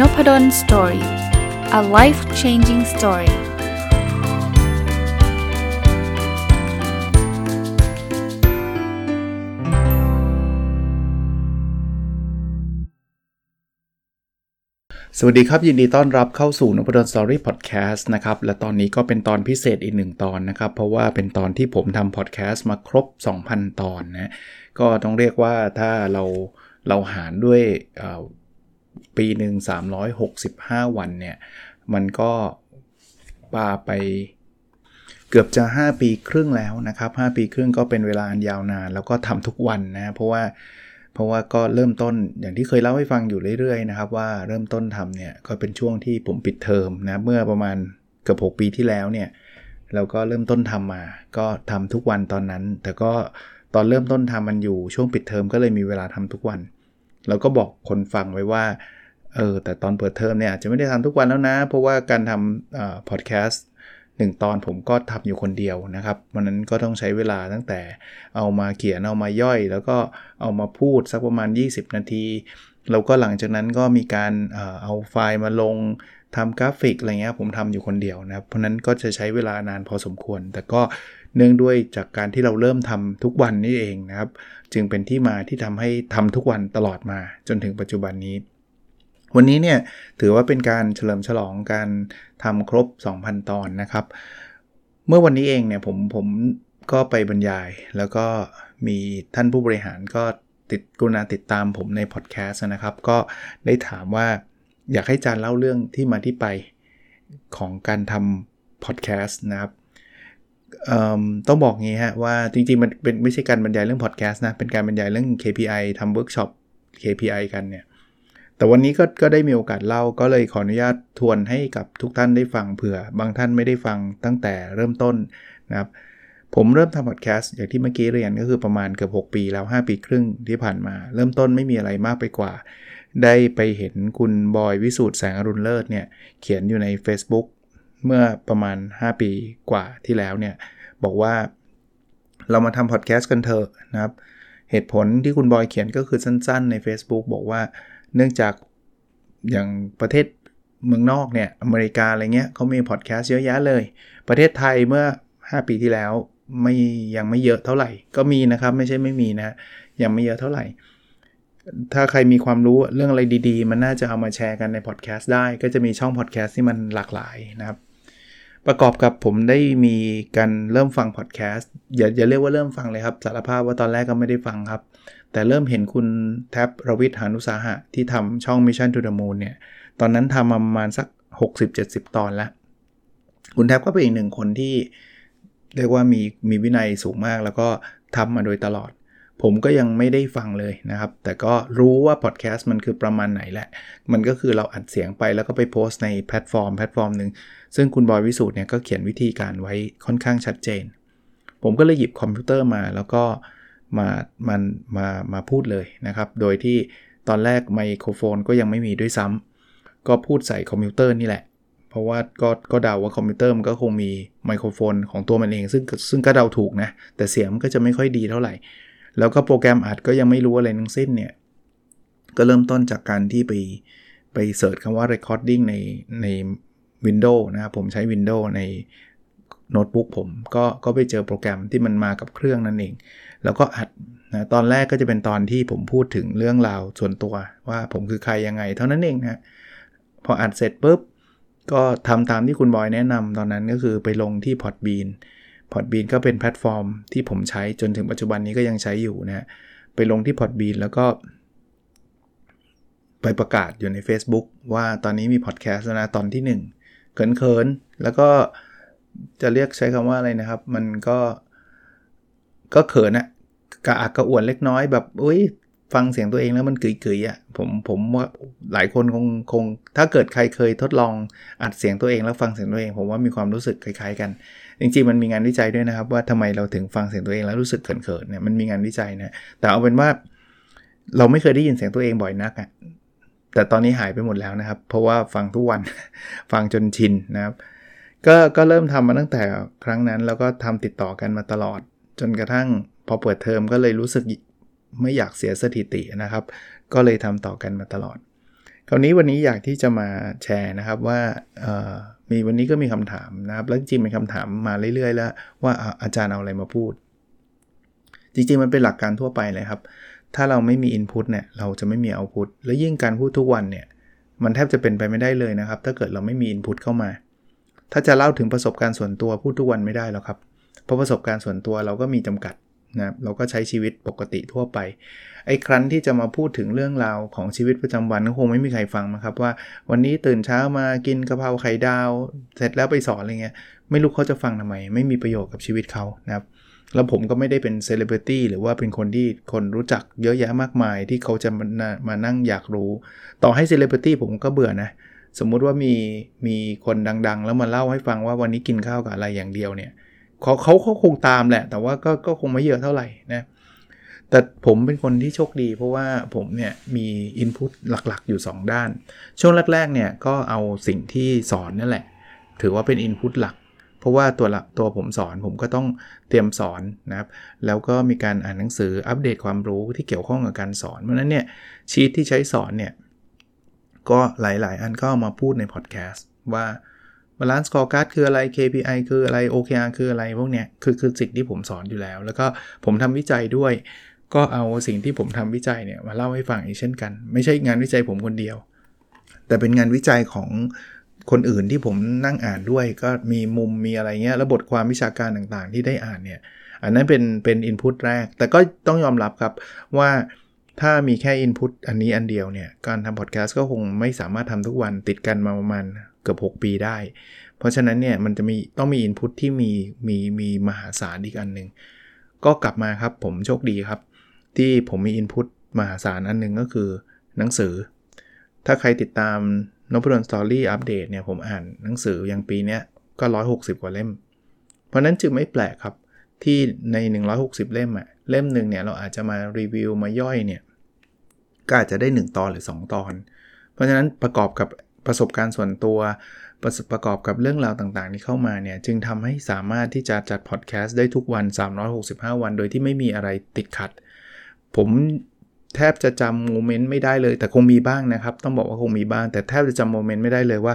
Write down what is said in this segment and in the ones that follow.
Nopadol Story a life changing story สวัสดีครับ ยินดีต้อนรับเข้าสู่นพดล Story พอดแคสต์นะครับ และตอนนี้ก็เป็นตอนพิเศษอีกหนึ่งตอนนะครับ เพราะว่าเป็นตอนที่ผมทำพอดแคสต์มาครบ 2,000 ตอนนะ ก็ต้องเรียกว่าถ้าเราเราหารด้วย ปีหนึ่ง365 วันเนี่ย มันก็ปาไปเกือบจะ 5 ปีครึ่งแล้วนะครับ 5 ปีครึ่งก็เป็นเวลาอันยาวนาน แล้วก็ทำทุกวันนะเพราะว่าเพราะว่าก็เริ่มต้นอย่างที่เคยเล่าให้ฟังอยู่เรื่อยๆนะครับว่าเริ่มต้นทำเนี่ยก็เป็นช่วงที่ผมปิดเทอมนะเมื่อประมาณเกือบ6ปีที่แล้วเนี่ยเราก็เริ่มต้นทำมา ก็ทำทุกวันตอนนั้น แต่ก็ตอนเริ่มต้นทำมันอยู่ช่วงปิดเทอมก็เลยมีเวลาทำทุกวัน เราก็บอกคนฟังไว้ว่า เออแต่ตอนเปิดเทอมเนี่ยอาจจะไม่ได้ทำทุกวันแล้วนะ เพราะว่าการทำพอดแคสต์หนึ่งตอนผมก็ทำอยู่คนเดียวนะครับวันนั้นก็ต้องใช้เวลาตั้งแต่เอามาเขียนเอามาย่อย แล้วก็เอามาพูดสักประมาณ 20 นาทีแล้วก็หลังจากนั้นก็มีการเอาไฟล์มาลงทำกราฟิกอะไรเงี้ยผมทำอยู่คนเดียวนะครับเพราะนั้นก็จะใช้เวลานานพอสมควร แต่ก็เนื่องด้วยจากการที่เราเริ่มทำทุกวันนี่เองนะครับ จึงเป็นที่มาที่ทำให้ทำทุกวันตลอดมาจนถึงปัจจุบันนี้ วันนี้เนี่ยถือว่าเป็นการเฉลิมฉลองการทำครบ 2,000 ตอนนะครับ เมื่อวันนี้เองเนี่ยผมผมก็ไปบรรยาย แล้วก็มีท่านผู้บริหารก็ติดกุณาติดตามผมในพอดแคสต์นะครับ ก็ได้ถามว่าอยากให้จานเล่าเรื่องที่มาที่ไปของการทำพอดแคสต์นะครับต้องบอกงี้ฮะว่าจริงๆ มันเป็นไม่ใช่การบรรยายเรื่องพอดแคสต์นะ เป็นการบรรยายเรื่อง KPI ทำเวิร์กช็อป KPI กันเนี่ย แต่วันนี้ก็ก็ได้มีโอกาสเล่าก็เลยขออนุญาตทวนให้กับทุกท่านได้ฟังเผื่อ บางท่านไม่ได้ฟังตั้งแต่เริ่มต้นนะครับผมเริ่มทำพอดแคสต์อย่างที่เมื่อกี้เรียนก็คือประมาณเกือบ6 ปีแล้ว 5 ปีครึ่งที่ผ่านมา เริ่มต้นไม่มีอะไรมากไปกว่า ได้ไปเห็นคุณบอยวิสูตรแสงอรุณเลิศเนี่ยเขียนอยู่ใน Facebook เมื่อประมาณ 5 ปีกว่าที่แล้วเนี่ยบอกว่าเรามาทำพอดแคสต์กันเถอะนะครับ เหตุผลที่คุณบอยเขียนก็คือสั้นๆใน Facebook บอกว่า เนื่องจากอย่างประเทศเมืองนอกเนี่ยอเมริกาอะไรเงี้ยเขามีพอดแคสต์เยอะแยะเลย ประเทศไทยเมื่อ 5 ปีที่แล้วไม่ยังไม่เยอะเท่าไหร่ ก็มีนะครับไม่ใช่ไม่มีนะ ยังไม่เยอะเท่าไหร่ ถ้าใครมีความรู้เรื่องอะไรดีๆ มันน่าจะเอามาแชร์กันในพอดแคสต์ได้ ก็จะมีช่องพอดแคสต์ที่มันหลากหลายนะครับ ประกอบกับผมได้มีการเริ่มฟังพอดแคสต์อย่าอย่าเรียกว่าเริ่มฟังเลยครับสารภาพว่าตอนแรกก็ไม่ได้ฟังครับ แต่เริ่มเห็นคุณแท็บรวิทหานุสาหะ ที่ทำช่อง Mission to the Moon เนี่ยตอนนั้นทำมาประมาณสัก 60-70 ตอนแล้ว คุณแท็บก็เป็นอีกหนึ่งคนที่ เรียกว่ามีมีวินัยสูงมากแล้วก็ทำมาโดยตลอด ผมก็ยังไม่ได้ฟังเลยนะครับ แต่ก็รู้ว่าพอดแคสต์มันคือประมาณไหนแหละ มันก็คือเราอัดเสียงไปแล้วก็ไปโพสต์ในแพลตฟอร์มแพลตฟอร์มหนึ่งซึ่งคุณบอยวิสูตรเนี่ยก็เขียนวิธีการไว้ค่อนข้างชัดเจน ผมก็เลยหยิบคอมพิวเตอร์มาแล้วก็มามันมามาพูดเลยนะครับ โดยที่ตอนแรกไมโครโฟนก็ยังไม่มีด้วยซ้ำก็พูดใส่คอมพิวเตอร์นี่แหละ เพราะว่าก็ก็เดาว่าคอมพิวเตอร์มันก็คงมีไมโครโฟนของตัวมันเอง ซึ่งซึ่งก็เดาถูกนะ แต่เสียงมันก็จะไม่ค่อยดีเท่าไหร่ แล้วก็โปรแกรมอัดก็ยังไม่รู้อะไรทั้งสิ้นเนี่ย ก็เริ่มต้นจากการที่ไปไป search คำว่า recording ในใน Windows นะครับ ผมใช้ Windows ในโน้ตบุ๊กผมก็ก็ไปเจอโปรแกรมที่มันมากับเครื่องนั่นเอง แล้วก็อัดนะตอนแรกก็จะเป็นตอนที่ผมพูดถึงเรื่องราวส่วนตัวว่าผมคือใครยังไง เท่านั้นเองนะพออัดเสร็จปุ๊บ ก็ทำตามที่คุณบอยแนะนำตอนนั้นก็คือไปลงที่ Podbean Podbean ก็เป็นแพลตฟอร์มที่ผมใช้จนถึงปัจจุบันนี้ก็ยังใช้อยู่นะไปลงที่ Podbean แล้วก็ไปประกาศอยู่ใน Facebook ว่าตอนนี้มีพอดแคสต์แล้วนะตอนที่ 1 เขินๆ แล้วก็จะเรียกใช้คำว่าอะไรนะครับ มันก็ก็เขินอะกระอักกระอ่วนเล็กน้อยแบบอุ้ยฟังเสียงตัวเองแล้วมันเกยๆอะผมผมว่าหลายคนคงคง ถ้าเกิดใครเคยทดลองอัดเสียงตัวเองแล้วฟังเสียงตัวเอง ผมว่ามีความรู้สึกคล้าย ๆ กัน จริงๆมันมีงานวิจัยด้วยนะครับ ว่าทำไมเราถึงฟังเสียงตัวเองแล้วรู้สึกเขินๆเนี่ยมันมีงานวิจัยนะแต่เอาเป็นว่าเราไม่เคยได้ยินเสียงตัวเองบ่อยนักอะแต่ตอนนี้หายไปหมดแล้วนะครับ เพราะว่าฟังทุกวันฟังจนชินนะครับก็ก็เริ่มทำมาตั้งแต่ครั้งนั้นแล้วก็ทำติดต่อกันมาตลอด จนกระทั่งพอเปิดเทอมก็เลยรู้สึกไม่อยากเสียสถิตินะครับ ก็เลยทำต่อกันมาตลอด คราวนี้วันนี้อยากที่จะมาแชร์นะครับว่า มีวันนี้ก็มีคำถามนะครับ แล้วจริงๆเป็นคำถามมาเรื่อย ๆ แล้ว ว่าอาจารย์เอาอะไรมาพูด จริง ๆ มันเป็นหลักการทั่วไปเลยครับ ถ้าเราไม่มี Input เนี่ยเราจะไม่มี Output แล้วยิ่งการพูดทุกวันเนี่ยมันแทบจะเป็นไปไม่ได้เลยนะครับ ถ้าเกิดเราไม่มี Input เข้ามา ถ้าจะเล่าถึงประสบการณ์ส่วนตัวพูดทุกวันไม่ได้หรอกครับ เพราะประสบการณ์ส่วนตัวเราก็มีจำกัด นะเราก็ใช้ชีวิตปกติทั่วไป ไอ้ครั้นที่จะมาพูดถึงเรื่องราวของชีวิตประจำวันก็คงไม่มีใครฟังนะครับว่าวันนี้ตื่นเช้ามากินกะเพราไข่ดาว เสร็จแล้วไปสอนอะไรเงี้ยไม่รู้เขาจะฟังทำไม ไม่มีประโยชน์กับชีวิตเขานะครับแล้วผมก็ไม่ได้เป็นเซเลบริตี้หรือว่าเป็นคนที่คนรู้จักเยอะแยะมากมายที่เขาจะมามานั่งอยากรู้ ต่อให้เซเลบริตี้ผมก็เบื่อนะสมมุติว่ามีมีคนดังๆ แล้วมาเล่าให้ฟังว่าวันนี้กินข้าวกับอะไรอย่างเดียวเนี่ย เขาเขาเขาคงตามแหละ แต่ว่าก็ก็คงไม่เยอะเท่าไหร่นะแต่ผมเป็นคนที่โชคดี เพราะว่าผมเนี่ยมีอินพุตหลักๆ อยู่ 2 ด้าน ช่วงแรกๆเนี่ยก็เอาสิ่งที่สอนนั่นแหละ ถือว่าเป็นอินพุตหลัก เพราะว่าตัวละตัวผมสอนผมก็ต้องเตรียมสอนนะครับ แล้วก็มีการอ่านหนังสืออัปเดตความรู้ที่เกี่ยวข้องกับการสอน เพราะนั้นเนี่ยชีทที่ใช้สอนเนี่ยก็หลายๆ อันก็มาพูดในพอดแคสต์ว่า balance scorecard คืออะไร KPI คืออะไร OKR คืออะไรพวกเนี้ยคือคือสิ่งที่ผมสอนอยู่แล้ว แล้วก็ผมทำวิจัยด้วย ก็เอาสิ่งที่ผมทำวิจัยเนี่ยมาเล่าให้ฟังอีกเช่นกัน ไม่ใช่งานวิจัยผมคนเดียว แต่เป็นงานวิจัยของคนอื่นที่ผมนั่งอ่านด้วย ก็มีมุมมีอะไรเงี้ยแล้วบทความวิชาการต่างๆ ที่ได้อ่านเนี่ย อันนั้นเป็นเป็นอินพุตแรก แต่ก็ต้องยอมรับครับว่าถ้ามีแค่อินพุตอันนี้อันเดียวเนี่ย การทำพอดแคสต์ก็คงไม่สามารถทำทุกวันติดกันมาประมาณ เกือบ 6 ปีได้ เพราะฉะนั้นเนี่ยมันจะมีต้องมีอินพุตที่มีมีมีมหาศาลอีกอันหนึ่งก็กลับมาครับผมโชคดีครับ ที่ผมมีอินพุตมหาศาลอันหนึ่งก็คือหนังสือ ถ้าใครติดตามนพดลสตอรี่อัปเดตเนี่ยผมอ่านหนังสืออย่างปีนี้ก็ 160 กว่าเล่ม เพราะนั้นจึงไม่แปลกครับที่ใน 160 เล่มอะเล่มหนึ่งเนี่ยเราอาจจะมารีวิวมาย่อยเนี่ยก็อาจจะได้ 1 ตอนหรือ 2 ตอน เพราะฉะนั้นประกอบกับ ประสบการณ์ส่วนตัวประประกอบกับเรื่องราวต่างๆ ที่เข้ามาเนี่ย จึงทำให้สามารถที่จะจัดพอดแคสต์ได้ทุกวัน 365 วัน โดยที่ไม่มีอะไรติดขัด ผมแทบจะจำ moment ไม่ได้เลย แต่คงมีบ้างนะครับ ต้องบอกว่าคงมีบ้าง แต่แทบจะจำ moment ไม่ได้เลยว่า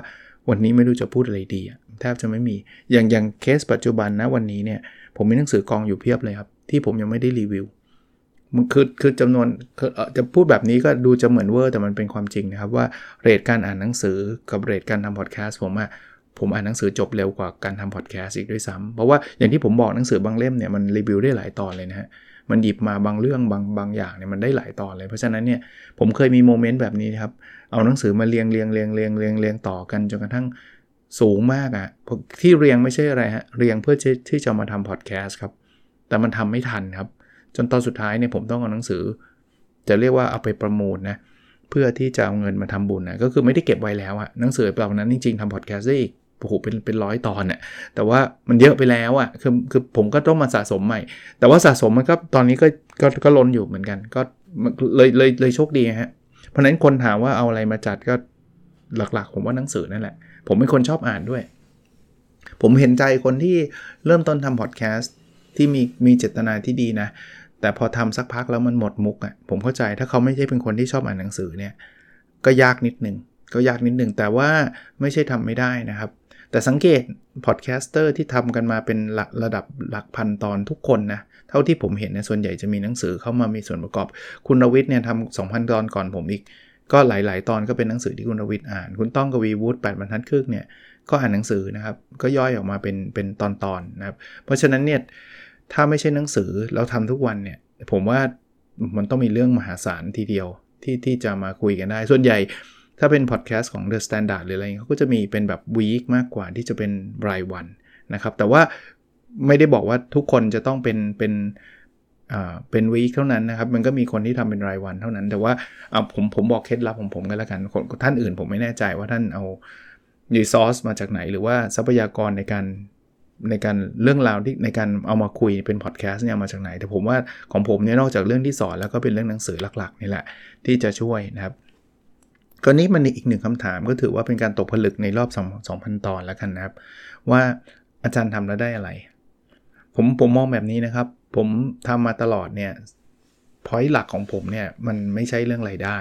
วันนี้ไม่รู้จะพูดอะไรดีแทบจะไม่มี อย่างอย่างเคสปัจจุบันนะวันนี้เนี่ย ผมมีหนังสือกองอยู่เพียบเลยครับ ที่ผมยังไม่ได้รีวิว มันคือคือจำนวนจะพูดแบบนี้ก็ดูจะเหมือนเวอร์แต่มันเป็นความจริงนะครับว่า rate การอ่านหนังสือกับ rate การทำพอดแคสต์ผมอะผมอ่านหนังสือจบเร็วกว่าการทำพอดแคสต์อีกด้วยซ้ำเพราะว่าอย่างที่ผมบอกหนังสือบางเล่มเนี่ยมันรีวิวได้หลายตอนเลยนะฮะมันหยิบมาบางเรื่องบางบางอย่างเนี่ยมันได้หลายตอนเลย เพราะฉะนั้นเนี่ยผมเคยมีโมเมนต์แบบนี้ครับเอาหนังสือมาเรียงเรียงเรียงเรียงเรียงเรียงต่อกันจนกระทั่งสูงมากอะ่ะที่เรียงไม่ใช่อะไรฮะเรียงเพื่อที่จะมาทำพอดแคสต์ครับแต่มันทำไม่ทันครับ จนตอนสุดท้ายเนี่ยผมต้องเอาหนังสือ จะเรียกว่าเอาไปประมูลนะเพื่อที่จะเอาเงินมาทำบุญนะก็คือไม่ได้เก็บไว้แล้วอะหนังสือเปล่านั้นจริงๆทำพอดแคสต์ได้อีกโอ้โหเป็นเป็นร้อยตอนน่ะแต่ว่ามันเยอะไปแล้วอะคือคือผมก็ต้องมาสะสมใหม่ แต่ว่าสะสมมันก็ตอนนี้ก็ก็ก็ล้นอยู่เหมือนกัน ก็เลยเลยเลยโชคดีฮะเพราะนั้นคนถามว่าเอาอะไรมาจัดก็หลักๆ ผมว่าหนังสือนั่นแหละ ผมเป็นคนชอบอ่านด้วย ผมเห็นใจคนที่เริ่มต้นทำพอดแคสต์ที่มีมีเจตนาที่ดีนะ แต่พอทำสักพักแล้วมันหมดมุกอะ่ะผมเข้าใจถ้าเขาไม่ใช่เป็นคนที่ชอบอ่านหนังสือเนี่ยก็ยากนิดหนึ่งก็ยากนิดหนึ่งแต่ว่าไม่ใช่ทำไม่ได้นะครับ แต่สังเกต podcaster ที่ทำกันมาเป็นระดับหลักพันตอนทุกคนนะเท่าที่ผมเห็นเนี่ยส่วนใหญ่จะมีหนังสือเข้ามามีส่วนประกอบ คุณรวิทย์เนี่ยทำ2,000ตอนก่อนผมอีก ก็หลาย ๆ ตอนก็เป็นหนังสือที่คุณรวิทย์อ่าน คุณต้องกวีวุฒิแปดบรรทัดครึ่งเนี่ยก็อ่านหนังสือนะครับก็ย่อยออกมาเป็นเป็นตอนๆนะครับเพราะฉะนั้นเนี่ย ถ้าไม่ใช่หนังสือเราทำทุกวันเนี่ย ผมว่ามันต้องมีเรื่องมหาศาลทีเดียวที่ที่จะมาคุยกันได้ ส่วนใหญ่ถ้าเป็นพอดแคสต์ของ The Standard หรืออะไรเขาก็จะมีเป็นแบบ week มากกว่าที่จะเป็นรายวันนะครับ แต่ว่าไม่ได้บอกว่าทุกคนจะต้องเป็นเป็นอ่าเป็น week เท่านั้นนะครับ มันก็มีคนที่ทำเป็นรายวันเท่านั้น แต่ว่าเอาผมผมบอกเคล็ดลับของผมกันแล้วกัน ท่านอื่นผมไม่แน่ใจว่าท่านเอาดีซอสมาจากไหน หรือว่าทรัพยากรในการ ในการเรื่องราวที่ในการเอามาคุยเป็นพอดแคสต์เนี่ยมาจากไหน แต่ผมว่าของผมเนี่ยนอกจากเรื่องที่สอนแล้วก็เป็นเรื่องหนังสือหลักๆนี่แหละที่จะช่วยนะครับก็นี้มันอีกหนึ่งคำถามก็ถือว่าเป็นการตกผลึกในรอบ 2,000 ตอนแล้วกันนะครับ ว่าอาจารย์ทำแล้วได้อะไร ผมผมมองแบบนี้นะครับ ผมทำมาตลอดเนี่ยพอยต์หลักของผมเนี่ยมันไม่ใช่เรื่องไรายได้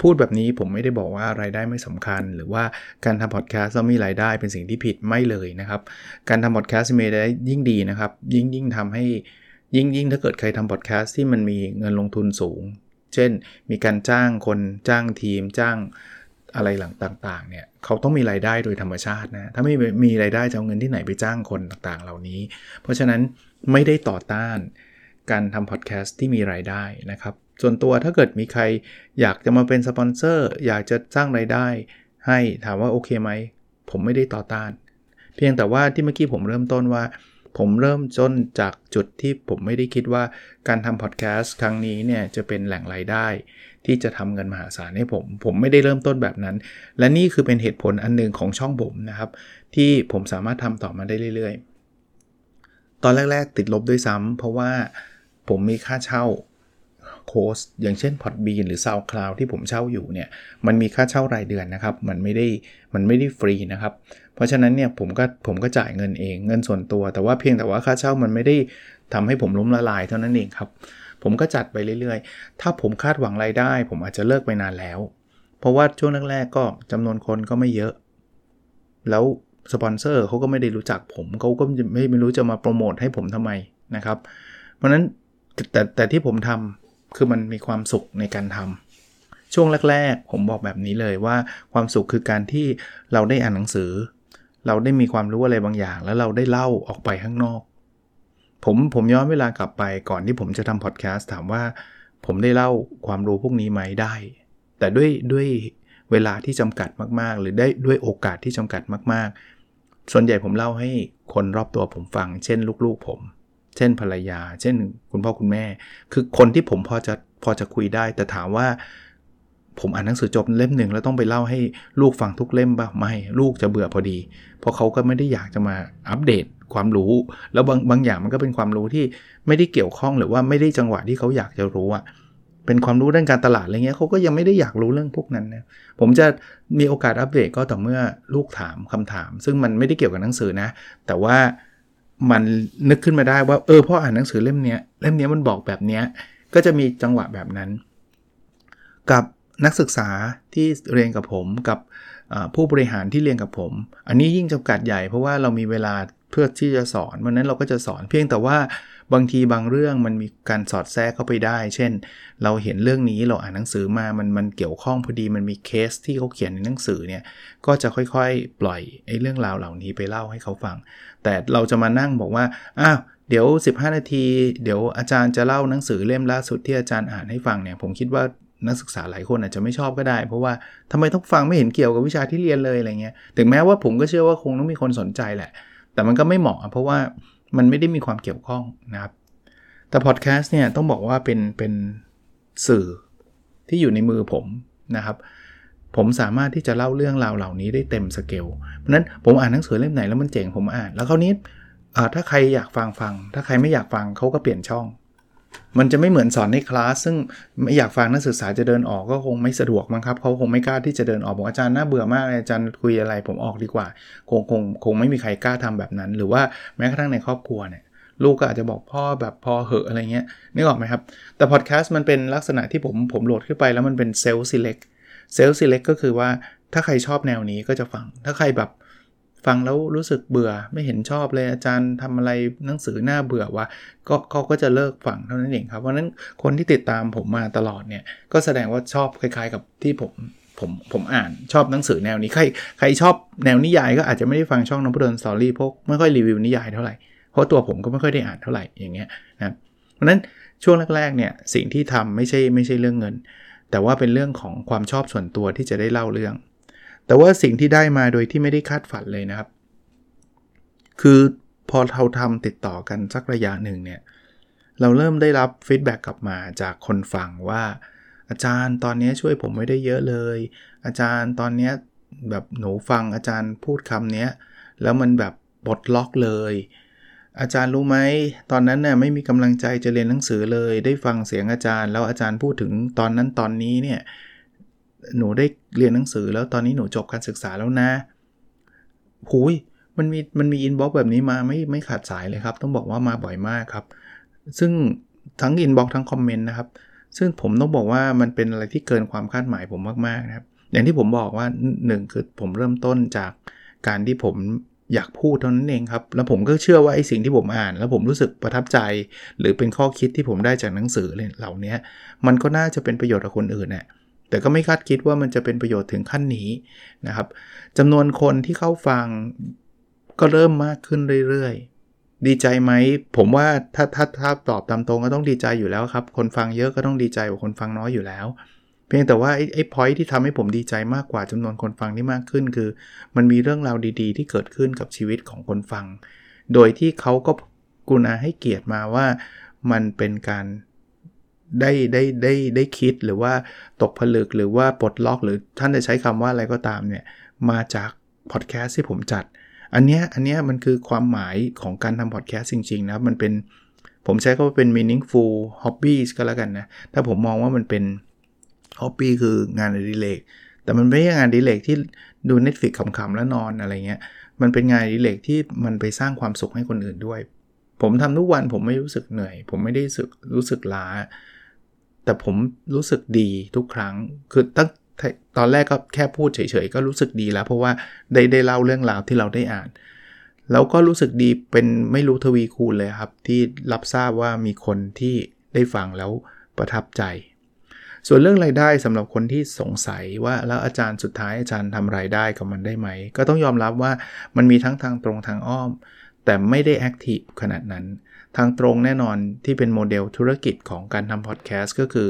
พูดแบบนี้ผมไม่ได้บอกว่ารายได้ไม่สำคัญ หรือว่าการทำพอดแคสต์แล้วมีรายได้เป็นสิ่งที่ผิดไม่เลยนะครับ การทำพอดแคสต์มีรายได้ยิ่งดีนะครับ ยิ่งยิ่งทำให้ยิ่งยิ่งถ้าเกิดใครทำพอดแคสต์ที่มันมีเงินลงทุนสูง เช่น มีการจ้างคนจ้างทีมจ้างอะไรหลังต่างๆเนี่ยเขาต้องมีรายได้โดยธรรมชาตินะถ้าไม่มีรายได้จะเอาเงินที่ไหนไปจ้างคนต่างๆ เหล่านี้ เพราะฉะนั้นไม่ได้ต่อต้าน การทำพอดแคสต์ที่มีรายได้นะครับ ส่วนตัวถ้าเกิดมีใครอยากจะมาเป็นสปอนเซอร์ อยากจะสร้างรายได้ ให้ถามว่าโอเคไหม ผมไม่ได้ต่อต้าน เพียงแต่ว่าที่เมื่อกี้ผมเริ่มต้นว่า ผมเริ่มจนจากจุดที่ผมไม่ได้คิดว่าการทำพอดแคสต์ครั้งนี้เนี่ยจะเป็นแหล่งรายได้ ที่จะทำเงินมหาศาลให้ผม ผมไม่ได้เริ่มต้นแบบนั้น และนี่คือเป็นเหตุผลอันหนึ่งของช่องผมนะครับ ที่ผมสามารถทำต่อมาได้เรื่อย ๆ ตอนแรก ๆ ติดลบด้วยซ้ำเพราะว่า ผมมีค่าเช่าโค้สอย่างเช่น Podbean หรือ SoundCloud ที่ผมเช่าอยู่เนี่ยมันมีค่าเช่ารายเดือนนะครับ มันไม่ได้มันไม่ได้ฟรีนะครับ เพราะฉะนั้นเนี่ยผมก็ผมก็จ่ายเงินเองเงินส่วนตัว แต่ว่าเพียงแต่ว่าค่าเช่ามันไม่ได้ทำให้ผมล้มละลายเท่านั้นเองครับ ผมก็จัดไปเรื่อยๆ ถ้าผมคาดหวังรายได้ ผมอาจจะเลิกไปนานแล้ว เพราะว่าช่วงแรกๆก็จำนวนคนก็ไม่เยอะ แล้วสปอนเซอร์เขาก็ไม่ได้รู้จักผมเขาก็ไม่ไม่รู้จะมาโปรโมทให้ผมทำไมนะครับ เพราะฉะนั้น แต่แต่ที่ผมทำคือมันมีความสุขในการทำช่วงแรก ๆ ผมบอกแบบนี้เลยว่าความสุขคือการที่เราได้อ่านหนังสือ เราได้มีความรู้อะไรบางอย่าง แล้วเราได้เล่าออกไปข้างนอก ผมผมย้อนเวลากลับไปก่อนที่ผมจะทำพอดแคสต์ถามว่า ผมได้เล่าความรู้พวกนี้ไหมได้ แต่ด้วยด้วยเวลาที่จำกัดมากๆ หรือได้ด้วยโอกาสที่จำกัดมากๆ ส่วนใหญ่ผมเล่าให้คนรอบตัวผมฟัง เช่นลูกๆผม เช่นภรรยา เช่นคุณพ่อคุณแม่ คือคนที่ผมพอจะพอจะคุยได้ แต่ถามว่า ผมอ่านหนังสือจบเล่มหนึ่งแล้วต้องไปเล่าให้ลูกฟังทุกเล่มบ้างไม่ลูกจะเบื่อพอดี เพราะเขาก็ไม่ได้อยากจะมาอัปเดตความรู้ แล้วบางบางอย่างมันก็เป็นความรู้ที่ไม่ได้เกี่ยวข้องหรือว่าไม่ได้จังหวะที่เขาอยากจะรู้อะเป็นความรู้ด้านการตลาดอะไรเงี้ยเขาก็ยังไม่ได้อยากรู้เรื่องพวกนั้นนะผมจะมีโอกาสอัปเดตก็ต่อเมื่อลูกถามคำถาม ซึ่งมันไม่ได้เกี่ยวกับหนังสือนะ แต่ว่า มันนึกขึ้นมาได้ว่าเออพ่ออ่านหนังสือเล่มนี้เล่มนี้มันบอกแบบนี้ก็จะมีจังหวะแบบนั้น กับนักศึกษาที่เรียนกับผมกับผู้บริหารที่เรียนกับผม อันนี้ยิ่งจำกัดใหญ่เพราะว่าเรามีเวลาเพื่อที่จะสอนวันนั้นเราก็จะสอนเพียงแต่ว่า บางทีบางเรื่องมันมีการสอดแทรกเข้าไปได้ เช่น เราเห็นเรื่องนี้เราอ่านหนังสือมามันมันเกี่ยวข้องพอดีมันมีเคสที่เขาเขียนในหนังสือเนี่ยก็จะค่อยๆ ปล่อยไอ้เรื่องราวเหล่านี้ไปเล่าให้เขาฟัง แต่เราจะมานั่งบอกว่าอ้าวเดี๋ยว 15 นาที เดี๋ยวอาจารย์จะเล่าหนังสือเล่มล่าสุดที่อาจารย์อ่านให้ฟังเนี่ยผมคิดว่านักศึกษาหลายคนอาจจะไม่ชอบก็ได้ เพราะว่าทำไมต้องฟังไม่เห็นเกี่ยวกับวิชาที่เรียนเลยอะไรเงี้ยถึงแม้ว่าผมก็เชื่อว่าคงต้องมีคนสนใจแหละ แต่มันก็ไม่เหมาะเพราะว่า มันไม่ได้มีความเกี่ยวข้องนะครับ แต่พอดแคสต์เนี่ยต้องบอกว่าเป็นเป็นสื่อที่อยู่ในมือผมนะครับ ผมสามารถที่จะเล่าเรื่องราวเหล่านี้ได้เต็มสเกล เพราะนั้นผมอ่านหนังสือเล่มไหนแล้วมันเจ๋งผมอ่าน แล้วคราวนี้ถ้าใครอยากฟังฟัง ถ้าใครไม่อยากฟังเขาก็เปลี่ยนช่อง มันจะไม่เหมือนสอนในคลาสซึ่งไม่อยากฟังนักศึกษาจะเดินออกก็คงไม่สะดวกมั้งครับเขาคงไม่กล้าที่จะเดินออกบอกอาจารย์น่าเบื่อมากอาจารย์คุยอะไรผมออกดีกว่า คงคงคงไม่มีใครกล้าทำแบบนั้น หรือว่าแม้กระทั่งในครอบครัวเนี่ยลูกก็อาจจะบอกพ่อแบบพอเหอะอะไรเงี้ยนึกออกไหมครับ แต่พอดแคสต์มันเป็นลักษณะที่ผมผมโหลดขึ้นไปแล้วมันเป็นเซลล์ซีเล็กเซลล์ซีเล็กก็คือว่าถ้าใครชอบแนวนี้ก็จะฟัง ถ้าใครแบบ ฟังแล้วรู้สึกเบื่อไม่เห็นชอบเลยอาจารย์ทำอะไรหนังสือหน้าเบื่อว่าก็เขาก็จะเลิกฟังเท่านั้นเองครับเพราะนั้นคนที่ติดตามผมมาตลอดเนี่ยก็แสดงว่าชอบคล้าย ๆ กับที่ผมผมผมอ่านชอบหนังสือแนวนี้ใครใครชอบแนวนิยายก็อาจจะไม่ได้ฟังช่อง Nopadol's Story พวกไม่ค่อยรีวิวนิยายเท่าไหร่เพราะตัวผมก็ไม่ค่อยได้อ่านเท่าไหร่อย่างเงี้ยนะเพราะนั้นช่วงแรกๆเนี่ยสิ่งที่ทำไม่ใช่ไม่ใช่เรื่องเงิน แต่ว่าเป็นเรื่องของความชอบส่วนตัวที่จะได้เล่าเรื่อง แต่ว่าสิ่งที่ได้มาโดยที่ไม่ได้คาดฝันเลยนะครับ คือพอเราทำติดต่อกันสักระยะหนึ่งเนี่ย เราเริ่มได้รับ feedback กลับมาจากคนฟังว่า อาจารย์ตอนนี้ช่วยผมไม่ได้เยอะเลย อาจารย์ตอนนี้แบบหนูฟังอาจารย์พูดคำนี้แล้วมันแบบปลดล็อกเลย อาจารย์รู้ไหมตอนนั้นน่ยไม่มีกำลังใจจะเรียนหนังสือเลย ได้ฟังเสียงอาจารย์ แล้วอาจารย์พูดถึงตอนนั้นตอนนี้เนี่ย หนูได้เรียนหนังสือแล้วตอนนี้หนูจบการศึกษาแล้วนะหุยมันมีมันมีอินบ็อกแบบนี้มาไม่ไม่ขาดสายเลยครับ ต้องบอกว่ามาบ่อยมากครับ ซึ่งทั้งอินบ็อกทั้งคอมเมนต์นะครับ ซึ่งผมต้องบอกว่ามันเป็นอะไรที่เกินความคาดหมายผมมากๆนะครับ อย่างที่ผมบอกว่า 1 คือผมเริ่มต้นจากการที่ผมอยากพูดเท่านั้นเองครับ แล้วผมก็เชื่อว่าไอ้สิ่งที่ผมอ่าน แล้วผมรู้สึกประทับใจ หรือเป็นข้อคิดที่ผมได้จากหนังสือเหล่านี้มันก็น่าจะเป็นประโยชน์กับคนอื่นน่ะ แต่ก็ไม่คาดคิดว่ามันจะเป็นประโยชน์ถึงขั้นนี้นะครับจำนวนคนที่เข้าฟังก็เริ่มมากขึ้นเรื่อยๆ ดีใจไหม ผมว่าถ้าถ้าถ้าตอบตามตรงก็ต้องดีใจอยู่แล้วครับ คนฟังเยอะก็ต้องดีใจกว่าคนฟังน้อยอยู่แล้ว เพียงแต่ว่าไอ้ไอ้พอยที่ทำให้ผมดีใจมากกว่าจำนวนคนฟังที่มากขึ้น คือ มันมีเรื่องราวดีๆ ที่เกิดขึ้นกับชีวิตของคนฟัง โดยที่เขาก็กุณาให้เกียรติมาว่ามันเป็นการ ได้ได้ได้ได้คิดหรือว่าตกผลึกหรือว่าปลดล็อก หรือท่านจะใช้คำว่าอะไรก็ตามเนี่ยมาจากพอดแคสต์ที่ผมจัด อันเนี้ยอันเนี้ยมันคือความหมายของการทำพอดแคสต์จริงๆนะมันเป็นผมใช้คำว่าเป็น meaningful hobbies ก็แล้วกันนะ ถ้าผมมองว่ามันเป็น hobby คืองานอดิเรกแต่มันไม่ใช่งานอดิเรกที่ดู Netflix ขำๆแล้วนอนอะไรเงี้ย มันเป็นงานอดิเรกที่มันไปสร้างความสุขให้คนอื่นด้วย ผมทำทุกวันผมไม่รู้สึกเหนื่อย ผมไม่ได้รู้สึกรู้สึกล้า แต่ผมรู้สึกดีทุกครั้ง คือตั้งตอนแรกก็แค่พูดเฉยๆ ก็รู้สึกดีแล้ว เพราะว่าได้ได้เล่าเรื่องราวที่เราได้อ่าน แล้วก็รู้สึกดีเป็นไม่รู้ทวีคูณเลยครับ ที่รับทราบว่ามีคนที่ได้ฟังแล้วประทับใจ ส่วนเรื่องรายได้สำหรับคนที่สงสัยว่าแล้วอาจารย์สุดท้ายอาจารย์ทำรายได้กับมันได้ไหม ก็ต้องยอมรับว่ามันมีทั้งทางตรงทางอ้อม แต่ไม่ได้แอคทีฟขนาดนั้น ทางตรงแน่นอนที่เป็นโมเดลธุรกิจของการทำพอดแคสต์ก็คือ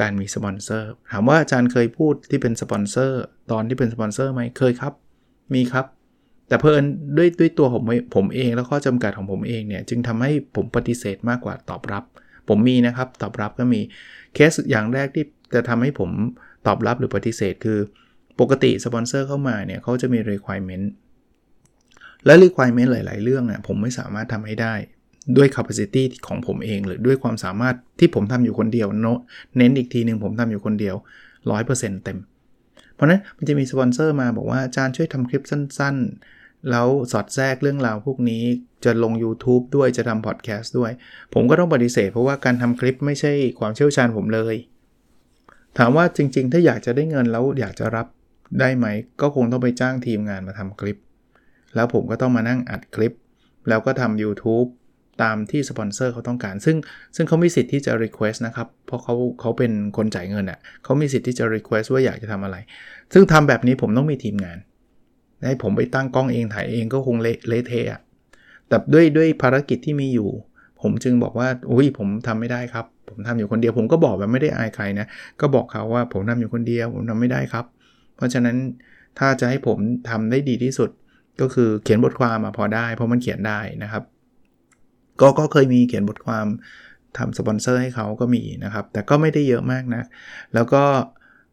การมีสปอนเซอร์ถามว่าอาจารย์เคยพูดที่เป็นสปอนเซอร์ตอนที่เป็นสปอนเซอร์ไหมเคยครับ มีครับ แต่เผอิญด้วยด้วยตัวผมผมเองแล้วข้อจำกัดของผมเองเนี่ย จึงทำให้ผมปฏิเสธมากกว่าตอบรับ ผมมีนะครับ ตอบรับก็มีเคสอย่างแรกที่จะทำให้ผมตอบรับหรือปฏิเสธคือ ปกติสปอนเซอร์เข้ามาเนี่ยเขาจะมี requirement และ requirement หลาย ๆ เรื่องเนี่ยผมไม่สามารถทำให้ได้ ด้วย capacity ของผมเอง หรือด้วยความสามารถที่ผมทำอยู่คนเดียวเน้นอีกทีหนึ่งผมทำอยู่คนเดียว 100%เต็ม เพราะนั้นมันจะมีสปอนเซอร์มาบอกว่าอาจารย์ช่วยทำคลิปสั้น ๆ แล้วสอดแทรกเรื่องราวพวกนี้จะลง YouTube ด้วยจะทำพอดแคสต์ด้วย ผมก็ต้องปฏิเสธเพราะว่าการทำคลิปไม่ใช่ความเชี่ยวชาญผมเลย ถามว่าจริง ๆ ถ้าอยากจะได้เงินแล้วอยากจะรับได้ไหม ก็คงต้องไปจ้างทีมงานมาทำคลิป แล้วผมก็ต้องมานั่งอัดคลิป แล้วก็ทำ YouTube ตามที่สปอนเซอร์เขาต้องการ ซึ่งซึ่งเขามีสิทธิ์ที่จะ request นะครับ เพราะเขาเขาเป็นคนจ่ายเงินอะ่ะเขามีสิทธิ์ที่จะ request ว่าอยากจะทำอะไร ซึ่งทำแบบนี้ผมต้องมีทีมงาน ให้ผมไปตั้งกล้องเองถ่ายเองก็คงเละเทะแต่ด้วยด้วยภารกิจที่มีอยู่ ผมจึงบอกว่าอุ้ยผมทำไม่ได้ครับ ผมทำอยู่คนเดียว ผมก็บอกแบบไม่ได้อายใครนะ ก็บอกเขาว่าผมทำอยู่คนเดียว ผมทำไม่ได้ครับ เพราะฉะนั้นถ้าจะให้ผมทำได้ดีที่สุดก็คือเขียนบทความมาพอได้ เพราะมันเขียนได้นะครับ ก็ก็เคยมีเขียนบทความทำสปอนเซอร์ให้เขาก็มีนะครับ แต่ก็ไม่ได้เยอะมากนะ แล้วก็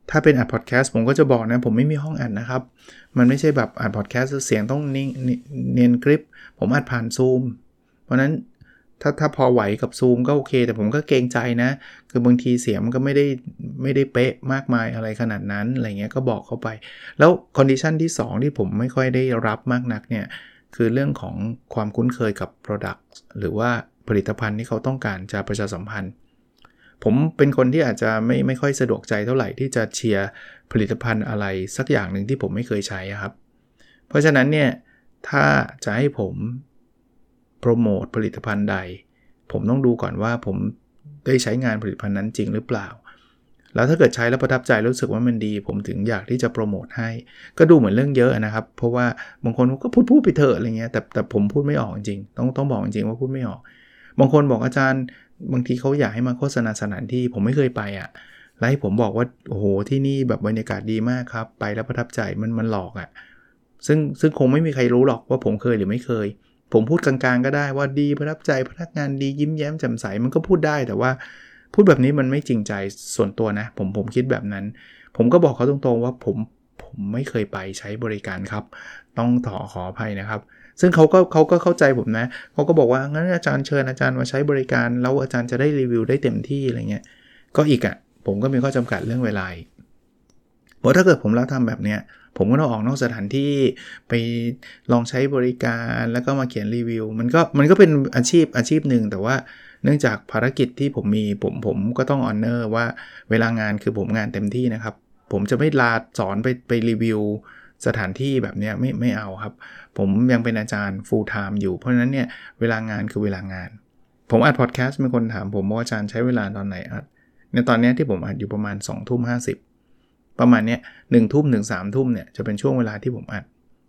ถ้าเป็นอัดพอดแคสต์ผมก็จะบอกนะ ผมไม่มีห้องอัดนะครับ มันไม่ใช่แบบอัดพอดแคสต์เสียงต้องนิ่งเนียนกริบ ผมอัดผ่านซูมเพราะนั้นถ้าถ้าพอไหวกับซูมก็โอเค แต่ผมก็เกรงใจนะ คือบางทีเสียงมันก็ไม่ได้ไม่ได้เป๊ะมากมายอะไรขนาดนั้นอะไรเงี้ยก็บอกเขาไป แล้ว condition ที่ 2 ที่ผมไม่ค่อยได้รับมากนักเนี่ย คือเรื่องของความคุ้นเคยกับ Product หรือว่าผลิตภัณฑ์ที่เขาต้องการจะประชาสัมพันธ์ ผมเป็นคนที่อาจจะไม่ไม่ค่อยสะดวกใจเท่าไหร่ที่จะเชียร์ผลิตภัณฑ์อะไรสักอย่างหนึ่งที่ผมไม่เคยใช้ครับ เพราะฉะนั้นเนี่ยถ้าจะให้ผมโปรโมทผลิตภัณฑ์ใด ผมต้องดูก่อนว่าผมได้ใช้งานผลิตภัณฑ์นั้นจริงหรือเปล่า แล้วถ้าเกิดใช้แล้วประทับใจรู้สึกว่ามันดี ผมถึงอยากที่จะโปรโมทให้ ก็ดูเหมือนเรื่องเยอะนะครับ เพราะว่าบางคนก็พูดพูดไปเถอะอะไรเงี้ยแต่แต่ผมพูดไม่ออกจริงต้องต้องบอกจริงว่าพูดไม่ออก บางคนบอกอาจารย์ บางทีเขาอยากให้มาโฆษณาสถานที่ผมไม่เคยไปอะ่ะแล้วให้ผมบอกว่าโอ้โหที่นี่แบบบรรยากาศดีมากครับ ไปแล้วประทับใจมันมันหลอกอะ่ะซึ่งซึ่งคงไม่มีใครรู้หรอกว่าผมเคยหรือไม่เคย ผมพูดกลางๆ ก็ได้ว่าดีประทับใจพนักงานดียิ้มแย้มแจ่มใสมันก็พูดได้แต่ว่า พูดแบบนี้มันไม่จริงใจส่วนตัวนะ ผมผมคิดแบบนั้น ผมก็บอกเขาตรงๆว่าผมผมไม่เคยไปใช้บริการครับ ต้องถอขออภัยนะครับ ซึ่งเขาก็เขาก็เข้าใจผมนะเขาก็บอกว่างั้นอาจารย์เชิญอาจารย์มาใช้บริการ แล้วอาจารย์จะได้รีวิวได้เต็มที่อะไรเงี้ยก็อีกอะ่ะผมก็มีข้อจำกัดเรื่องเวลาเพราะถ้าเกิดผมรับทำแบบเนี้ยผมก็ต้องออกนอกสถานที่ไปลองใช้บริการแล้วก็มาเขียนรีวิว มันก็มันก็เป็นอาชีพอาชีพหนึ่งแต่ว่า เนื่องจากภารกิจที่ผมมีผมผมก็ต้อง honor ว่าเวลางานคือผมงานเต็มที่นะครับ ผมจะไม่ลาสอนไปไปรีวิวสถานที่แบบนี้ไม่ไม่เอาครับ ผมยังเป็นอาจารย์ full time อยู่ เพราะฉะนั้นเนี่ยเวลางานคือเวลางาน ผมอัดพอดแคสต์มีคนถามผมว่าอาจารย์ใช้เวลาตอนไหนอัดในตอนนี้ที่ผมอัดอยู่ประมาณ2องทุ่มห้ประมาณเนี้ยหนึ่งทุ่มถึงสามทุ่มเนี่ยจะเป็นช่วงเวลาที่ผมอัด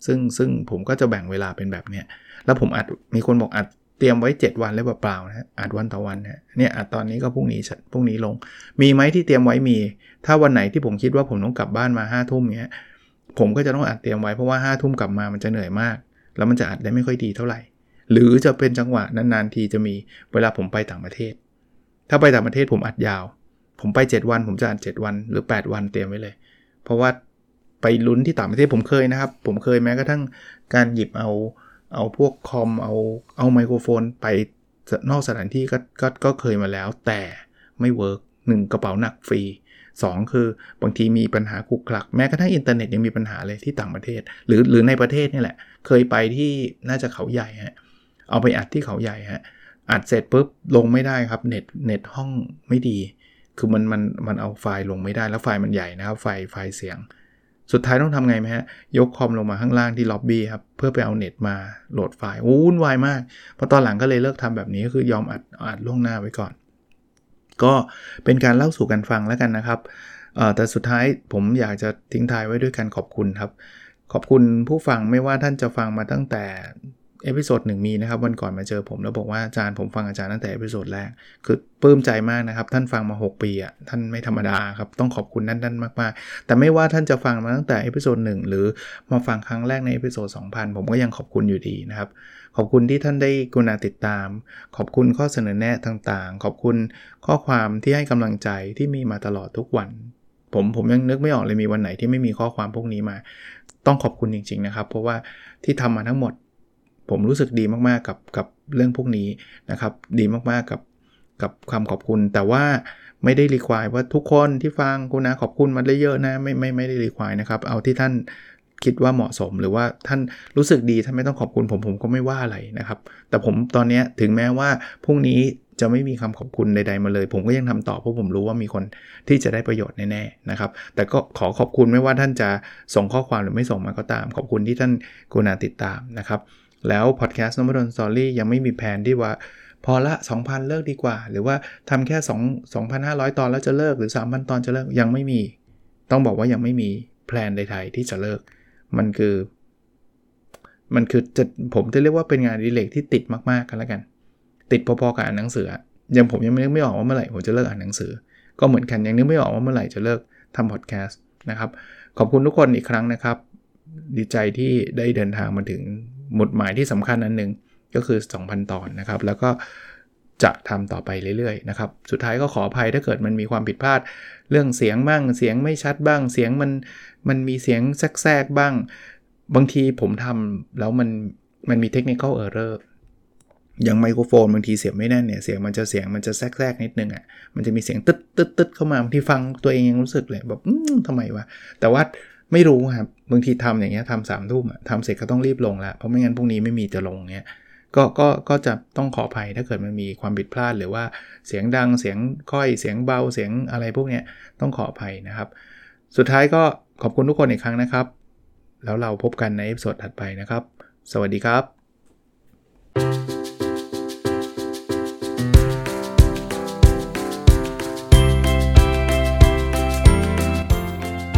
ซึ่งซึ่งผมก็จะแบ่งเวลาเป็นแบบเนี้ยแล้วผมอัดมีคนบอกอัด เตรียมไว้ 7 วันแล้วเปล่าๆนะอัดวันต่อวันเนี่ยอัดตอนนี้ก็พรุ่งนี้พรุ่งนี้ลง มีไหมที่เตรียมไว้มี ถ้าวันไหนที่ผมคิดว่าผมต้องกลับบ้านมา5้าทุ่มเนี้ยผมก็จะต้องอัดเตรียมไว้เพราะว่า5้าทุ่มกลับมามันจะเหนื่อยมาก แล้วมันจะอัดได้ไม่ค่อยดีเท่าไหร่ หรือจะเป็นจังหวะนานๆทีจะมีเวลาผมไปต่างประเทศ ถ้าไปต่างประเทศผมอัดยาว ผมไป 7 วันผมจะอัด 7 วัน หรือ 8 วันเตรียมไว้เลย เพราะว่าไปลุ้นที่ต่างประเทศผมเคยนะครับ ผมเคยแม้กระทั่งการหยิบเอา เอาพวกคอมเอาเอาไมโครโฟนไปนอกสถานที่ก็ก็ก็เคยมาแล้ว แต่ไม่ work หนึ่งกระเป๋าหนักฟรี 2 คือบางทีมีปัญหาขลุกขลัก แม้กระทั่งอินเทอร์เน็ตยังมีปัญหาเลยที่ต่างประเทศ หรือหรือในประเทศนี่แหละ เคยไปที่น่าจะเขาใหญ่ฮะเอาไปอัดที่เขาใหญ่ฮะอัดเสร็จปุ๊บลงไม่ได้ครับเน็ตเน็ตห้องไม่ดี คือมันมันมันเอาไฟล์ลงไม่ได้แล้วไฟล์มันใหญ่นะครับไฟล์ไฟล์เสียง สุดท้ายต้องทำไงไหมฮะ ยกคอมลงมาข้างล่างที่ล็อบบี้ครับ เพื่อไปเอาเน็ตมาโหลดไฟล์วุ่นวายมากพอตอนหลังก็เลยเลิกทำแบบนี้ก็คือยอมอัดอัดล่วงหน้าไว้ก่อน ก็เป็นการเล่าสู่กันฟังแล้วกันนะครับแต่สุดท้ายผมอยากจะทิ้งท้ายไว้ด้วยการขอบคุณครับ ขอบคุณผู้ฟังไม่ว่าท่านจะฟังมาตั้งแต่ episode หนึ่งมีนะครับวันก่อนมาเจอผมแล้วบอกว่าอาจารย์ผมฟังอาจารย์ตั้งแต่ episode แรกคือปลื้มใจมากนะครับ ท่านฟังมา 6 ปีอะท่านไม่ธรรมดาครับ ต้องขอบคุณท่านท่านมากๆ แต่ไม่ว่าท่านจะฟังมาตั้งแต่ episode หนึ่งหรือมาฟังครั้งแรกใน episode 2000 ผมก็ยังขอบคุณอยู่ดีนะครับ ขอบคุณที่ท่านได้กรุณาติดตาม ขอบคุณข้อเสนอแนะต่างๆ ขอบคุณข้อความที่ให้กำลังใจที่มีมาตลอดทุกวัน ผมผมยังนึกไม่ออกเลยมีวันไหนที่ไม่มีข้อความพวกนี้มา ต้องขอบคุณจริง ๆนะครับ เพราะว่าที่ทำมาทั้งหมด ผมรู้สึกดีมากๆกับกับเรื่องพวกนี้นะครับ ดีมากๆกับกับความขอบคุณ แต่ว่าไม่ได้รีควายว่าทุกคนที่ฟังคุณนะขอบคุณมาได้เยอะนะไม่ไม่ไม่ได้รีควายนะครับ เอาที่ท่านคิดว่าเหมาะสมหรือว่าท่านรู้สึกดีท่านไม่ต้องขอบคุณผมผมก็ไม่ว่าอะไรนะครับ แต่ผมตอนนี้ถึงแม้ว่าพรุ่งนี้จะไม่มีคำขอบคุณใด ๆ มาเลย ผมก็ยังทำต่อเพราะผมรู้ว่ามีคนที่จะได้ประโยชน์แน่ๆนะครับ แต่ก็ขอขอบคุณไม่ว่าท่านจะส่งข้อความหรือไม่ส่งมาก็ตาม ขอบคุณที่ท่านกุณาติดตามนะครับ แล้วพอดแคสต์นมดนสตอรี่ยังไม่มีแผนที่ว่า พอละ 2,000 เลิกดีกว่า หรือว่าทำแค่ 2 2,500 ตอนแล้วจะเลิกหรือ 3,000 ตอนจะเลิกยังไม่มี ต้องบอกว่ายังไม่มีแผนใดๆที่จะเลิก มันคือ มันคือจะผมจะเรียกว่าเป็นงานดีเลกที่ติดมากๆกันแล้วกัน ติดพอๆกับอ่านหนังสือยังผมยังไม่นึกไม่ออกว่าเมื่อไหร่ผมจะเลิกอ่านหนังสือ ก็เหมือนกันยังนึกไม่ออกว่าเมื่อไหร่จะเลิกทำพอดแคสต์นะครับ ขอบคุณทุกคนอีกครั้งนะครับ ดีใจที่ได้เดินทางมาถึง หมุดหมายที่สำคัญอันหนึ่งก็คือ 2,000 ตอนนะครับ แล้วก็จะทำต่อไปเรื่อยๆนะครับ สุดท้ายก็ขออภัยถ้าเกิดมันมีความผิดพลาด เรื่องเสียงบ้าง เสียงไม่ชัดบ้าง เสียงมันมันมีเสียงแทรกบ้าง บางทีผมทำแล้วมันมันมี technical error อย่างไมโครโฟนบางทีเสียงไม่แน่นเนี่ยเสียงมันจะเสียงมันจะแทรกๆนิดนึงอะ่ะมันจะมีเสียงตึ๊ดตึ๊ดตึ๊ดเข้ามาบางทีฟังตัวเองยังรู้สึกเลยแบบทำไมวะแต่ว่า ไม่รู้ครับบางทีทำอย่างเงี้ยทำสามทุ่มทำเสร็จก็ต้องรีบลงแล้วเพราะไม่งั้นพรุ่งนี้ไม่มีจะลงเงี้ยก็ก็ก็จะต้องขออภัยถ้าเกิดมันมีความผิดพลาด หรือว่าเสียงดังเสียงค่อยเสียงเบาเสียงอะไรพวกเนี้ยต้องขออภัยนะครับ สุดท้ายก็ขอบคุณทุกคนอีกครั้งนะครับ แล้วเราพบกันใน episode ถัดไปนะครับ สวัสดีครับ